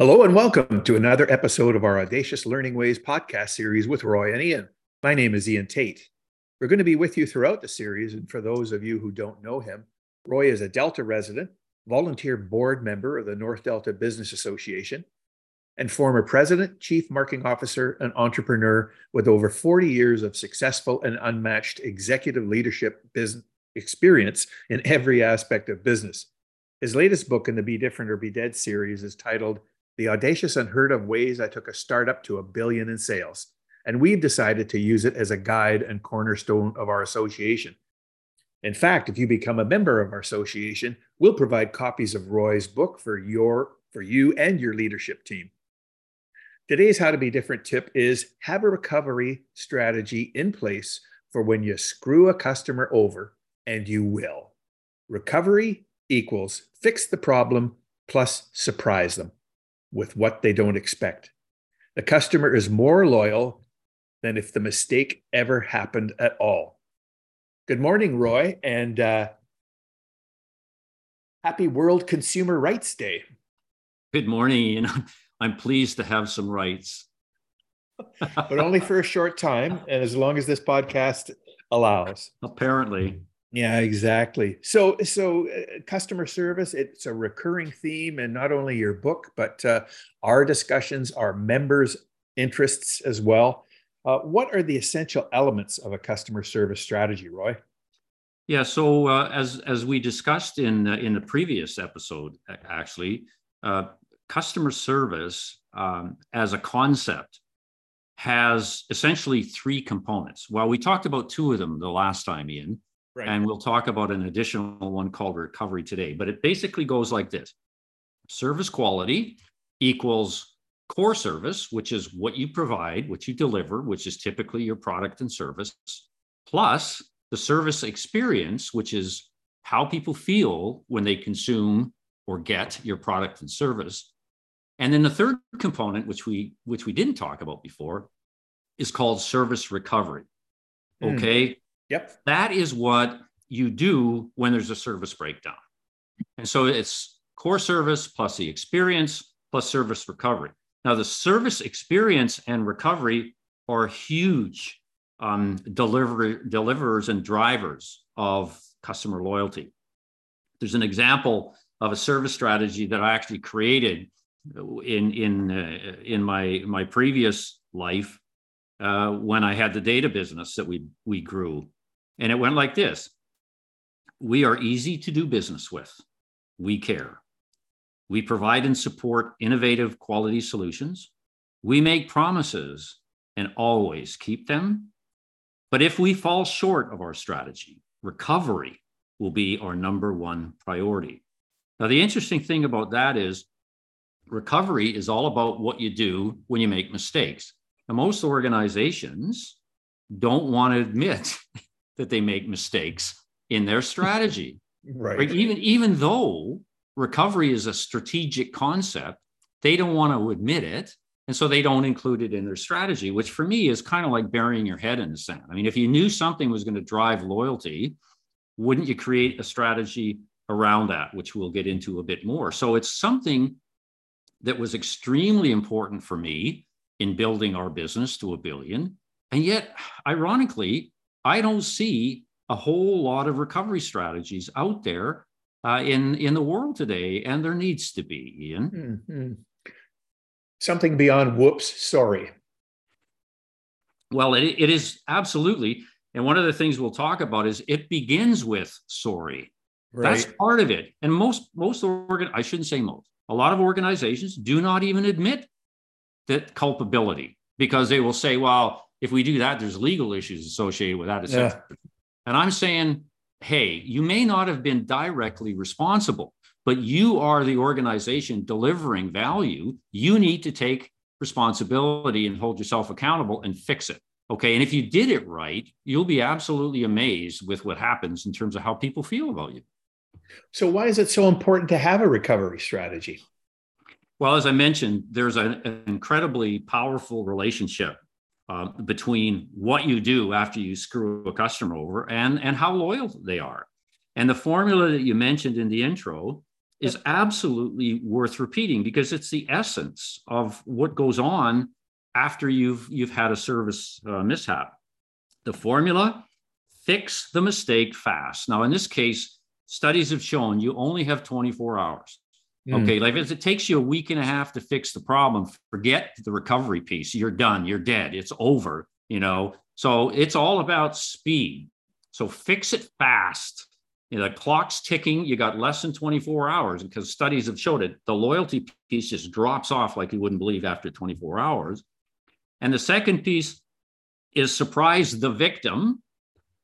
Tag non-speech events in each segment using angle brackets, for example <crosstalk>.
Hello and welcome to another episode of our Audacious Learning Ways podcast series with Roy and Ian. My name is Ian Tate. We're going to be with you throughout the series, and for those of you who don't know him, Roy is a Delta resident, volunteer board member of the North Delta Business Association, and former president, chief marketing officer, and entrepreneur with over 40 years of successful and unmatched executive leadership business experience in every aspect of business. His latest book in the Be Different or Be Dead series is titled the audacious, unheard of ways I took a startup to a billion in sales. And we've decided to use it as a guide and cornerstone of our association. In fact, if you become a member of our association, we'll provide copies of Roy's book for your for you and your leadership team. Today's how to be different tip is have a recovery strategy in place for when you screw a customer over and you will. Recovery equals fix the problem plus surprise them with what they don't expect. The customer is more loyal than if the mistake ever happened at all. Good morning, Roy, and uh, happy World Consumer Rights Day. Good morning, Ian. <laughs> I'm pleased to have some rights. but only for a short time, and as long as this podcast allows. Apparently. Yeah, exactly. So, so uh, customer service, it's a recurring theme in not only your book, but uh, our discussions, our members' interests as well. Uh, what are the essential elements of a customer service strategy, Roy? Yeah, so uh, as as we discussed in in the previous episode, actually, uh, customer service um, as a concept has essentially three components. Well, we talked about two of them the last time, Ian. Right. And we'll talk about an additional one called recovery today. But it basically goes like this service quality equals core service, which is what you provide, what you deliver, which is typically your product and service, plus the service experience, which is how people feel when they consume or get your product and service. And then the third component, which we which we didn't talk about before, is called service recovery. Hmm. Okay. Mm. Yep. That is what you do when there's a service breakdown. And so it's core service plus the experience plus service recovery. Now, the service experience and recovery are huge um, deliver, deliverers and drivers of customer loyalty. There's an example of a service strategy that I actually created in in uh, in my my previous life uh, when I had the data business that we we grew. And it went like this We are easy to do business with. We care. We provide and support innovative quality solutions. We make promises and always keep them. But if we fall short of our strategy, recovery will be our number one priority. Now, the interesting thing about that is recovery is all about what you do when you make mistakes. And most organizations don't want to admit <laughs> that they make mistakes in their strategy. right. right. Even, even though recovery is a strategic concept, they don't want to admit it. And so they don't include it in their strategy, which for me is kind of like burying your head in the sand. I mean, if you knew something was going to drive loyalty, wouldn't you create a strategy around that, which we'll get into a bit more? So it's something that was extremely important for me in building our business to a billion. And yet, ironically, I don't see a whole lot of recovery strategies out there uh, in in the world today, and there needs to be. Ian, mm-hmm. something beyond whoops, sorry. Well, it, it is absolutely, and one of the things we'll talk about is it begins with sorry. Right. That's part of it, and most most organ I shouldn't say most. A lot of organizations do not even admit that culpability because they will say, "Well, if we do that, there's legal issues associated with that. Yeah. And I'm saying, hey, you may not have been directly responsible, but you are the organization delivering value. You need to take responsibility and hold yourself accountable and fix it. Okay. And if you did it right, you'll be absolutely amazed with what happens in terms of how people feel about you. So, why is it so important to have a recovery strategy? Well, as I mentioned, there's an incredibly powerful relationship uh, between what you do after you screw a customer over and, and how loyal they are. And the formula that you mentioned in the intro is absolutely worth repeating because it's the essence of what goes on after you've you've had a service uh, mishap. The formula: fix the mistake fast. Now, in this case, studies have shown you only have 24 hours. Mm. Okay, like if it takes you a week and a half to fix the problem, forget the recovery piece. You're done. You're dead. It's over. You know, so it's all about speed. So fix it fast. You know, the clock's ticking. You got less than 24 hours because studies have showed it. The loyalty piece just drops off like you wouldn't believe after 24 hours. And the second piece is surprise the victim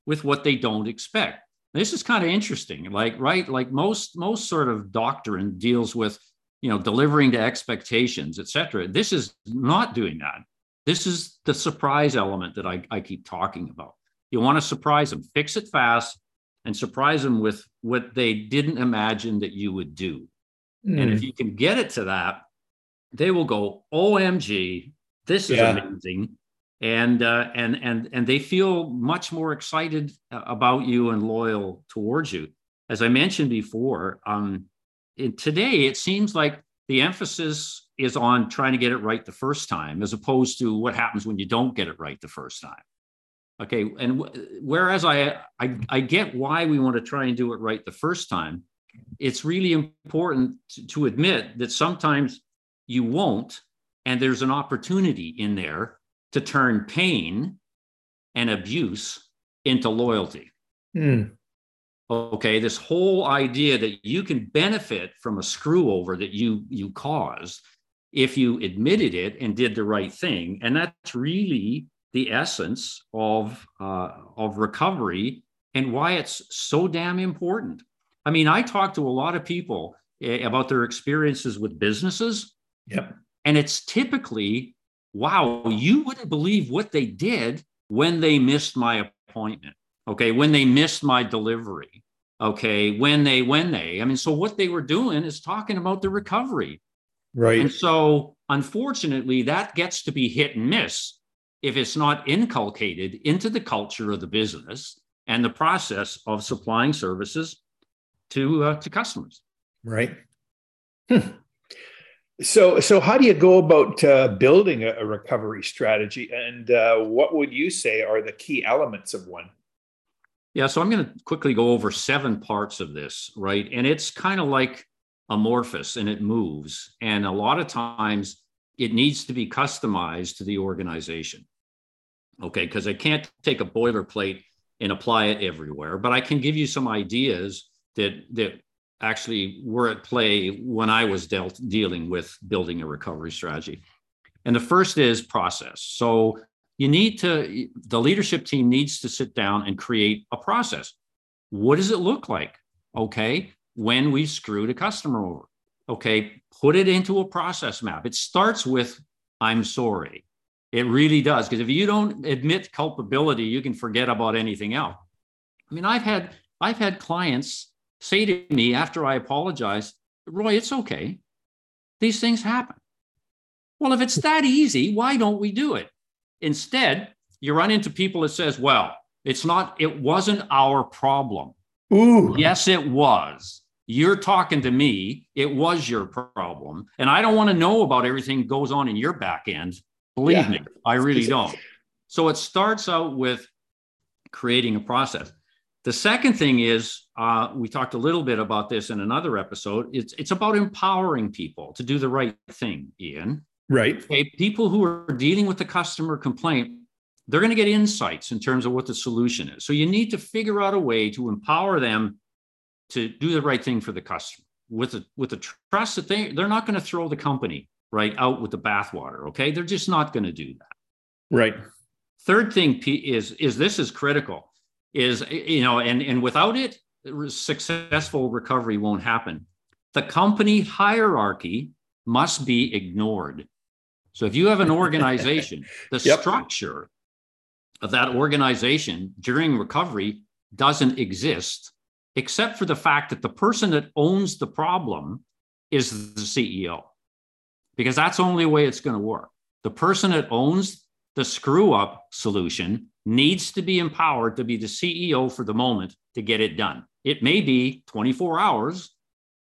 with what they don't expect. This is kind of interesting. Like, right, like most most sort of doctrine deals with, you know, delivering to expectations, et cetera. This is not doing that. This is the surprise element that I, I keep talking about. You want to surprise them, fix it fast, and surprise them with what they didn't imagine that you would do. Mm. And if hmm. you can get it to that, they will go, OMG, this is yeah. amazing and uh, and and and they feel much more excited uh, about you and loyal towards you. As I mentioned before, um, in, today it seems like the emphasis is on trying to get it right the first time, as opposed to what happens when you don't get it right the first time. Okay, and w- whereas I, I I get why we want to try and do it right the first time, it's really important to, to admit that sometimes you won't, and there's an opportunity in there to turn pain and abuse into loyalty. Mm. Okay, this whole idea that you can benefit from a screw over that you you caused if you admitted it and did the right thing, and that's really the essence of uh, of recovery and why it's so damn important. I mean, I talk to a lot of people eh, about their experiences with businesses. Yep. And it's typically wow, you wouldn't believe what they did when they missed my appointment. Okay. When they missed my delivery. Okay. When they, when they, I mean, so what they were doing is talking about the recovery. Right. And so unfortunately, that gets to be hit and miss if it's not inculcated into the culture of the business and the process of supplying services to uh, to customers. Right. Hmm. <laughs> So, so how do you go about uh, building a, a, recovery strategy, and uh, what would you say are the key elements of one? Yeah, so I'm going to quickly go over seven parts of this, right? And it's kind of like amorphous, and it moves, and a lot of times it needs to be customized to the organization. Okay, because I can't take a boilerplate and apply it everywhere, but I can give you some ideas that that actually were at play when I was dealt dealing with building a recovery strategy. And the first is process. So you need to, the leadership team needs to sit down and create a process. What does it look like? Okay. When we screwed a customer over. Okay. Put it into a process map. It starts with, I'm sorry. It really does. Because if you don't admit culpability, you can forget about anything else. I mean, I've had, I've had clients say to me after I apologize, Roy, it's okay. These things happen. Well, if it's that easy, why don't we do it? Instead, you run into people that says, well, it's not, it wasn't our problem. Ooh. Yes, it was. You're talking to me. It was your problem. And I don't want to know about everything goes on in your back end. Believe yeah. me, I really <laughs> don't. So it starts out with creating a process. The second thing is, uh, we talked a little bit about this in another episode. It's it's about empowering people to do the right thing, Ian. Right. Okay, people who are dealing with the customer complaint, they're going to get insights in terms of what the solution is. So you need to figure out a way to empower them to do the right thing for the customer with the with the trust that they they're not going to throw the company right out with the bathwater. Okay, they're just not going to do that. Right. Third thing is is this is critical is you know and and without it successful recovery won't happen. The company hierarchy must be ignored. So if you have an organization <laughs> the yep. structure of that organization during recovery doesn't exist except for the fact that the person that owns the problem is the CEO because that's the only way it's going to work. The person that owns the screw up solution needs to be empowered to be the CEO for the moment to get it done. It may be 24 hours,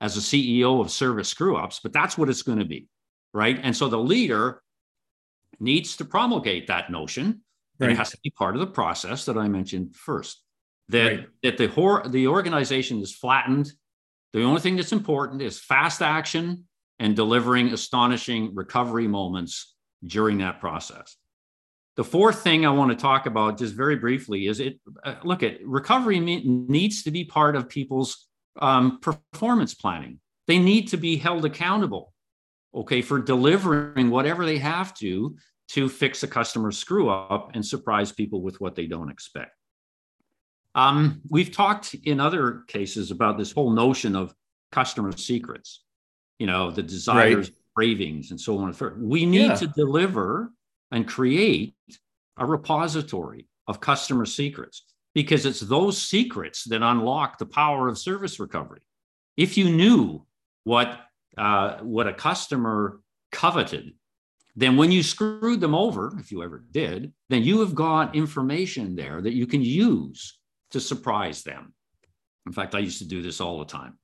as a CEO of service screw ups, but that's what it's going to be. Right. And so the leader needs to promulgate that notion. Right. And it has to be part of the process that I mentioned first. That, right. that the, hor- the organization is flattened. The only thing that's important is fast action and delivering astonishing recovery moments during that process. The fourth thing I want to talk about, just very briefly, is it. Uh, look at recovery needs to be part of people's um, performance planning. They need to be held accountable, okay, for delivering whatever they have to to fix a customer screw up and surprise people with what they don't expect. Um, we've talked in other cases about this whole notion of customer secrets, you know, the desires, right. cravings, and so on and so forth. We need yeah. to deliver and create a repository of customer secrets because it's those secrets that unlock the power of service recovery. If you knew what uh, what a customer coveted, then when you screwed them over, if you ever did, then you have got information there that you can use to surprise them. In fact, I used to do this all the time.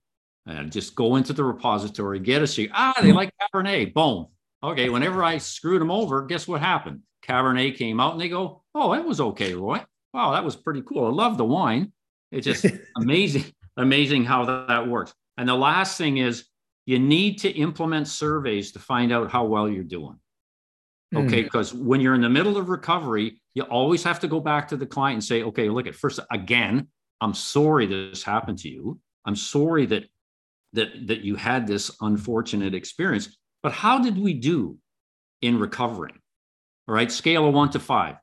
And just go into the repository, get a secret. Ah, they like Cabernet. Boom. Okay. Whenever I screwed them over, guess what happened? Cabernet came out and they go, Oh, that was okay, Roy. Wow, that was pretty cool. I love the wine. It's just <laughs> amazing, amazing how that, that works. And the last thing is you need to implement surveys to find out how well you're doing. Okay. Because mm. when you're in the middle of recovery, you always have to go back to the client and say, okay, look at first, again, I'm sorry this happened to you. I'm sorry that that that you had this unfortunate experience. But how did we do in recovering? All right, scale of one to five.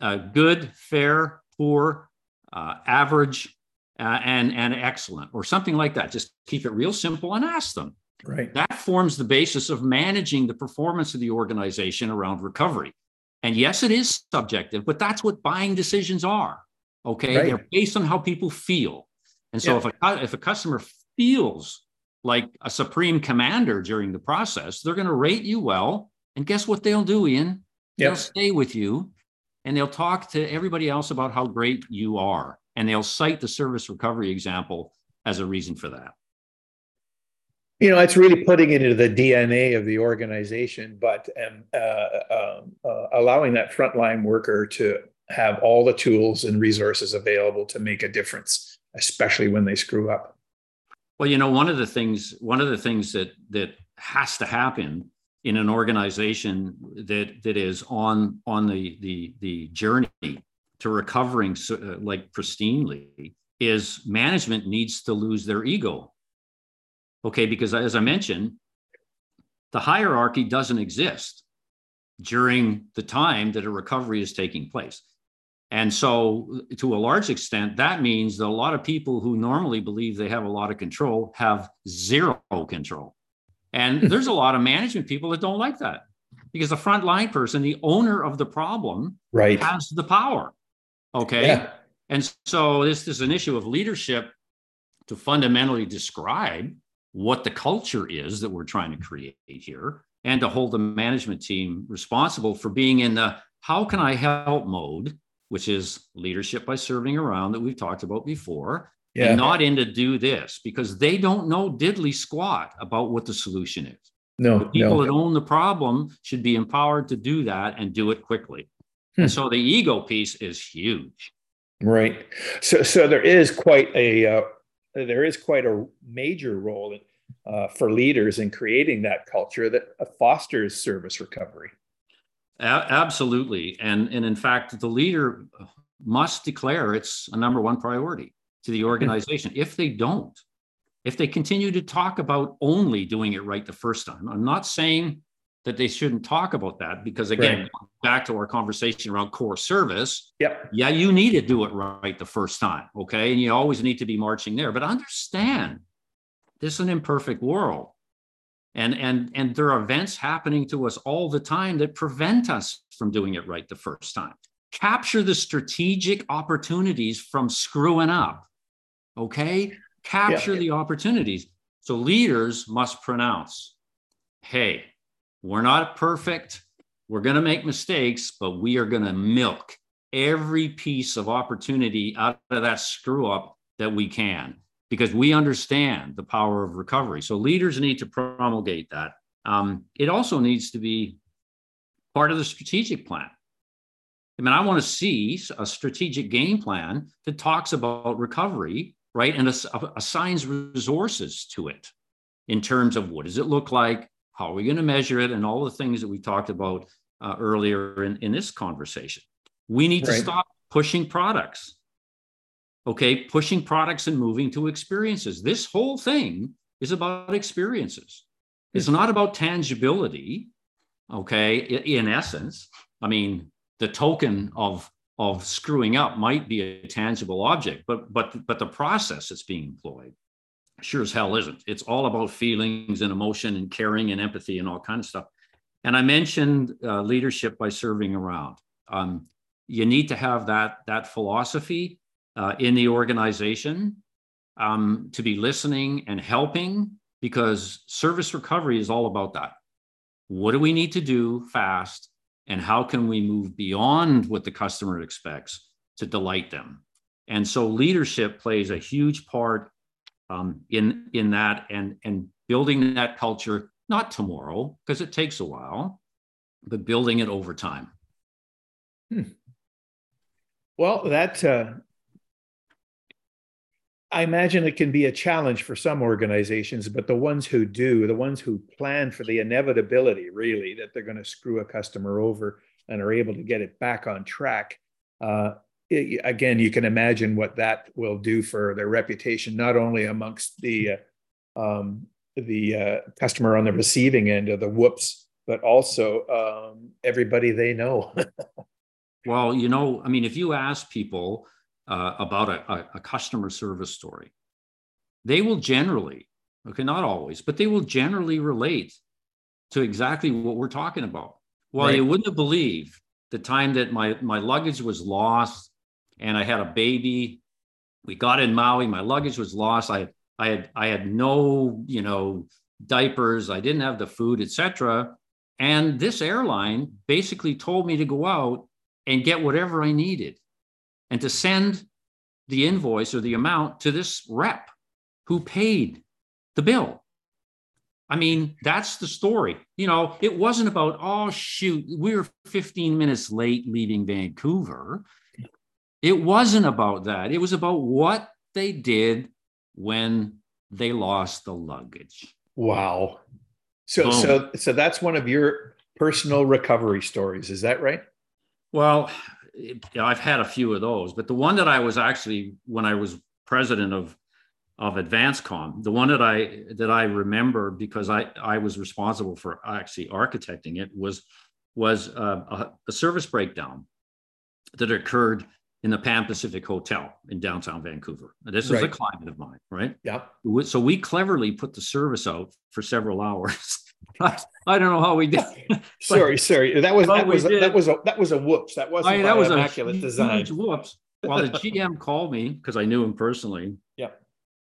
Uh, good, fair, poor, uh, average, uh, and and excellent, or something like that. Just keep it real simple and ask them. Right. That forms the basis of managing the performance of the organization around recovery. And yes, it is subjective, but that's what buying decisions are. Okay. Right. They're based on how people feel. And so yeah. if a if a customer feels like a supreme commander during the process, they're going to rate you well. And guess what they'll do, Ian? Yep. They'll stay with you and they'll talk to everybody else about how great you are. And they'll cite the service recovery example as a reason for that you know it's really putting it into the dna of the organization but um, uh, um, uh, allowing that frontline worker to have all the tools and resources available to make a difference especially when they screw up well you know one of the things one of the things that that has to happen in an organization that that is on on the the the journey to recovering so, uh, like pristinely is management needs to lose their ego Okay, because as I mentioned, the hierarchy doesn't exist during the time that a recovery is taking place. And so, to a large extent, that means that a lot of people who normally believe they have a lot of control have zero control. And hmm. there's a lot of management people that don't like that because the frontline person, the owner of the problem, right. has the power. Okay. Yeah. And so, this is an issue of leadership to fundamentally describe what the culture is that we're trying to create here and to hold the management team responsible for being in the how can I help mode, which is leadership by serving around that we've talked about before, yeah. and not in to do this because they don't know diddly squat about what the solution is. No, the people no. that own the problem should be empowered to do that and do it quickly. Hmm. And so the ego piece is huge. Right. So, so there is quite a uh, there is quite a major role uh, for leaders in creating that culture that fosters service recovery. A- absolutely, and and in fact, the leader must declare it's a number one priority to the hmm. organization. if they don't, if they continue to talk about only doing it right the first time, I'm not saying that they shouldn't talk about that because again right. back to our conversation around core service yep. yeah you need to do it right the first time okay and you always need to be marching there but understand this is an imperfect world and and and there are events happening to us all the time that prevent us from doing it right the first time capture the strategic opportunities from screwing up okay capture yeah. the opportunities so leaders must pronounce hey we're not perfect. We're going to make mistakes, but we are going to milk every piece of opportunity out of that screw up that we can because we understand the power of recovery. So leaders need to promulgate that. Um, it also needs to be part of the strategic plan. I mean, I want to see a strategic game plan that talks about recovery, right, and assigns resources to it in terms of what does it look like, how are we going to measure it, and all the things that we talked about uh, earlier in, in this conversation. We need right. to stop pushing products okay pushing products and moving to experiences. This whole thing is about experiences. It's not about tangibility okay in essence. I mean the token of of screwing up might be a tangible object but but but the process that's being employed sure as hell isn't. It's all about feelings and emotion and caring and empathy and all kinds of stuff. And i mentioned uh, leadership by serving around. Um, you need to have that that philosophy uh, in the organization um, to be listening and helping because service recovery is all about that. What do we need to do fast? And how can we move beyond what the customer expects to delight them? And so leadership plays a huge part um, in, in that and, and building that culture, not tomorrow, because it takes a while, but building it over time. Hmm. Well, that uh, I imagine it can be a challenge for some organizations, but the ones who do, the ones who plan for the inevitability, really, that they're going to screw a customer over and are able to get it back on track. Uh, it, again, you can imagine what that will do for their reputation, not only amongst the uh, um, the uh, customer on the receiving end of the whoops, but also um, everybody they know. <laughs> well, you know, I mean, if you ask people uh, about a, a, customer service story, they will generally, okay, not always, but they will generally relate to exactly what we're talking about. Well, right. you wouldn't have believed the time that my, my luggage was lost and I had a baby. We got in Maui, my luggage was lost. I, I had I had no, you know, diapers, I didn't have the food, etc. And this airline basically told me to go out and get whatever I needed and to send the invoice or the amount to this rep who paid the bill. I mean, that's the story. You know, it wasn't about, oh, shoot, we are 15 minutes late leaving Vancouver. It wasn't about that. It was about what they did when they lost the luggage. Wow. So, Boom. so, so that's one of your personal recovery stories. Is that right? Well, I've had a few of those, but the one that I was actually when I was president of of AdvanceCom, the one that I that I remember because I I was responsible for actually architecting it was was uh, a, a service breakdown that occurred in the Pan Pacific Hotel in downtown Vancouver. This is right. a client of mine, right? Yeah. So we cleverly put the service out for several <laughs> hours I, I don't know how we did. <laughs> sorry, sorry. That was that was, that was a that was a whoops. That wasn't I, that was immaculate a design. whoops. While the <laughs> GM called me because I knew him personally. Yeah.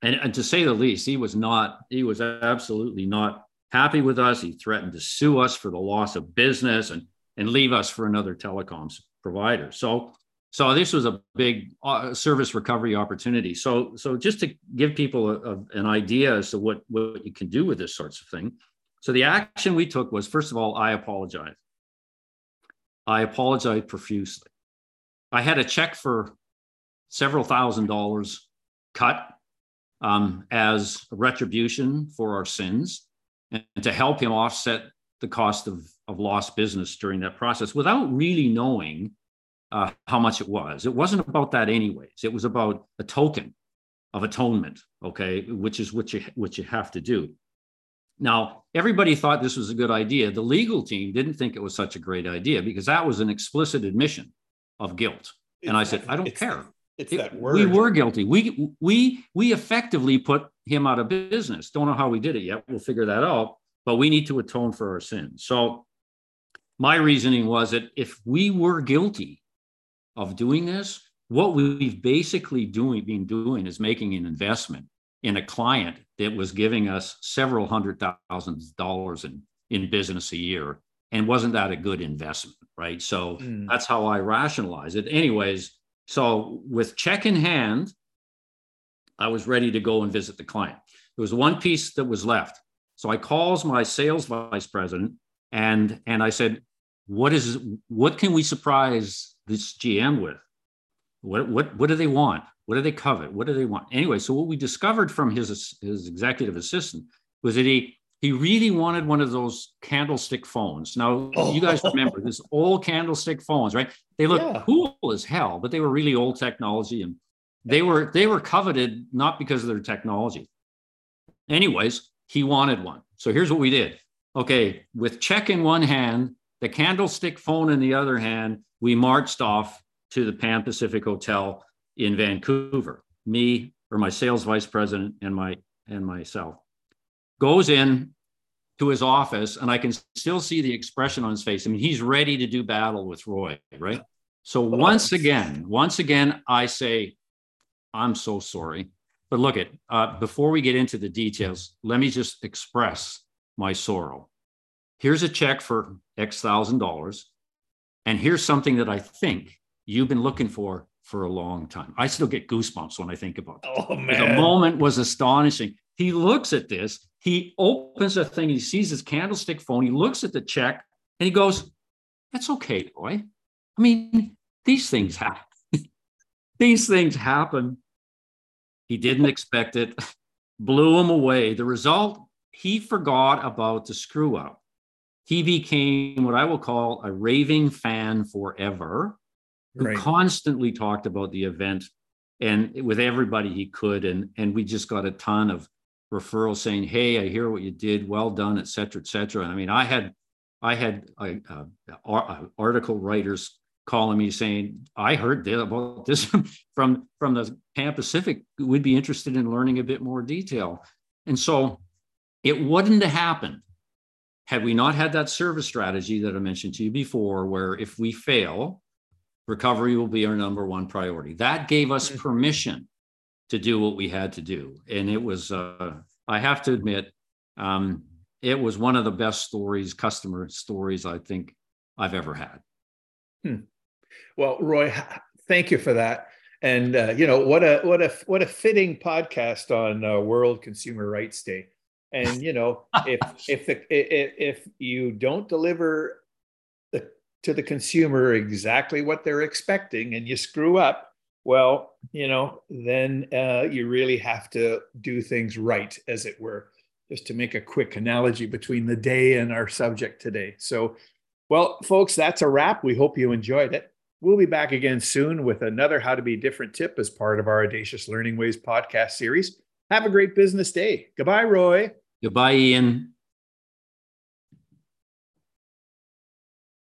And, and to say the least, he was not. He was absolutely not happy with us. He threatened to sue us for the loss of business and and leave us for another telecoms provider. So so this was a big uh, service recovery opportunity. So so just to give people a, a, an idea as to what what you can do with this sorts of thing. So the action we took was first of all, I apologize. I apologize profusely. I had a check for several thousand dollars cut um, as retribution for our sins and to help him offset the cost of, of lost business during that process without really knowing uh, how much it was. It wasn't about that, anyways. It was about a token of atonement, okay, which is what you what you have to do. Now, everybody thought this was a good idea. The legal team didn't think it was such a great idea because that was an explicit admission of guilt. And I said, I don't it's, care. It's it, that word. We were guilty. We we we effectively put him out of business. Don't know how we did it yet. We'll figure that out. But we need to atone for our sins. So my reasoning was that if we were guilty of doing this, what we've basically doing been doing is making an investment in a client that was giving us several hundred thousand dollars in, in business a year. And wasn't that a good investment? Right. So mm. that's how I rationalize it. Anyways, so with check in hand, I was ready to go and visit the client. There was one piece that was left. So I calls my sales vice president and and I said, what is what can we surprise this GM with? What what what do they want? What do they covet? What do they want? Anyway, so what we discovered from his his executive assistant was that he he really wanted one of those candlestick phones. Now, oh. you guys remember this old candlestick phones, right? They look yeah. cool as hell, but they were really old technology and they were they were coveted not because of their technology. Anyways, he wanted one. So here's what we did. Okay, with check in one hand, the candlestick phone in the other hand, we marched off to the Pan Pacific Hotel in Vancouver. Me or my sales vice president and my and myself goes in to his office and I can still see the expression on his face. I mean, he's ready to do battle with Roy, right? So once again, once again, I say, I'm so sorry. But look at uh, before we get into the details, let me just express my sorrow. Here's a check for X thousand dollars. And here's something that I think you've been looking for for a long time. I still get goosebumps when I think about it. Oh man. The moment was astonishing. He looks at this, he opens the thing, he sees his candlestick phone, he looks at the check, and he goes, That's okay, boy. I mean, these things happen. <laughs> these things happen. He didn't <laughs> expect it, blew him away. The result, he forgot about the screw up. He became what I will call a raving fan forever, who right. constantly talked about the event and with everybody he could. And, and we just got a ton of referrals saying, "Hey, I hear what you did. Well done, et cetera, et cetera." I mean, I had I had uh, uh, article writers calling me saying, "I heard about this <laughs> from from the Pan Pacific. We'd be interested in learning a bit more detail." And so, it wouldn't have happened had we not had that service strategy that I mentioned to you before, where if we fail, recovery will be our number one priority. That gave us mm-hmm. permission to do what we had to do. And it was, uh, I have to admit, um, it was one of the best stories, customer stories I think I've ever had. Hmm. Well, Roy, thank you for that. And uh, you know what a what a what a fitting podcast on uh, World Consumer Rights Day. And you know if <laughs> if the if, if you don't deliver to the consumer exactly what they're expecting, and you screw up, well, you know, then uh, you really have to do things right, as it were, just to make a quick analogy between the day and our subject today. So, well, folks, that's a wrap. We hope you enjoyed it. We'll be back again soon with another How to Be Different tip as part of our Audacious Learning Ways podcast series. Have a great business day. Goodbye, Roy. Goodbye, Ian.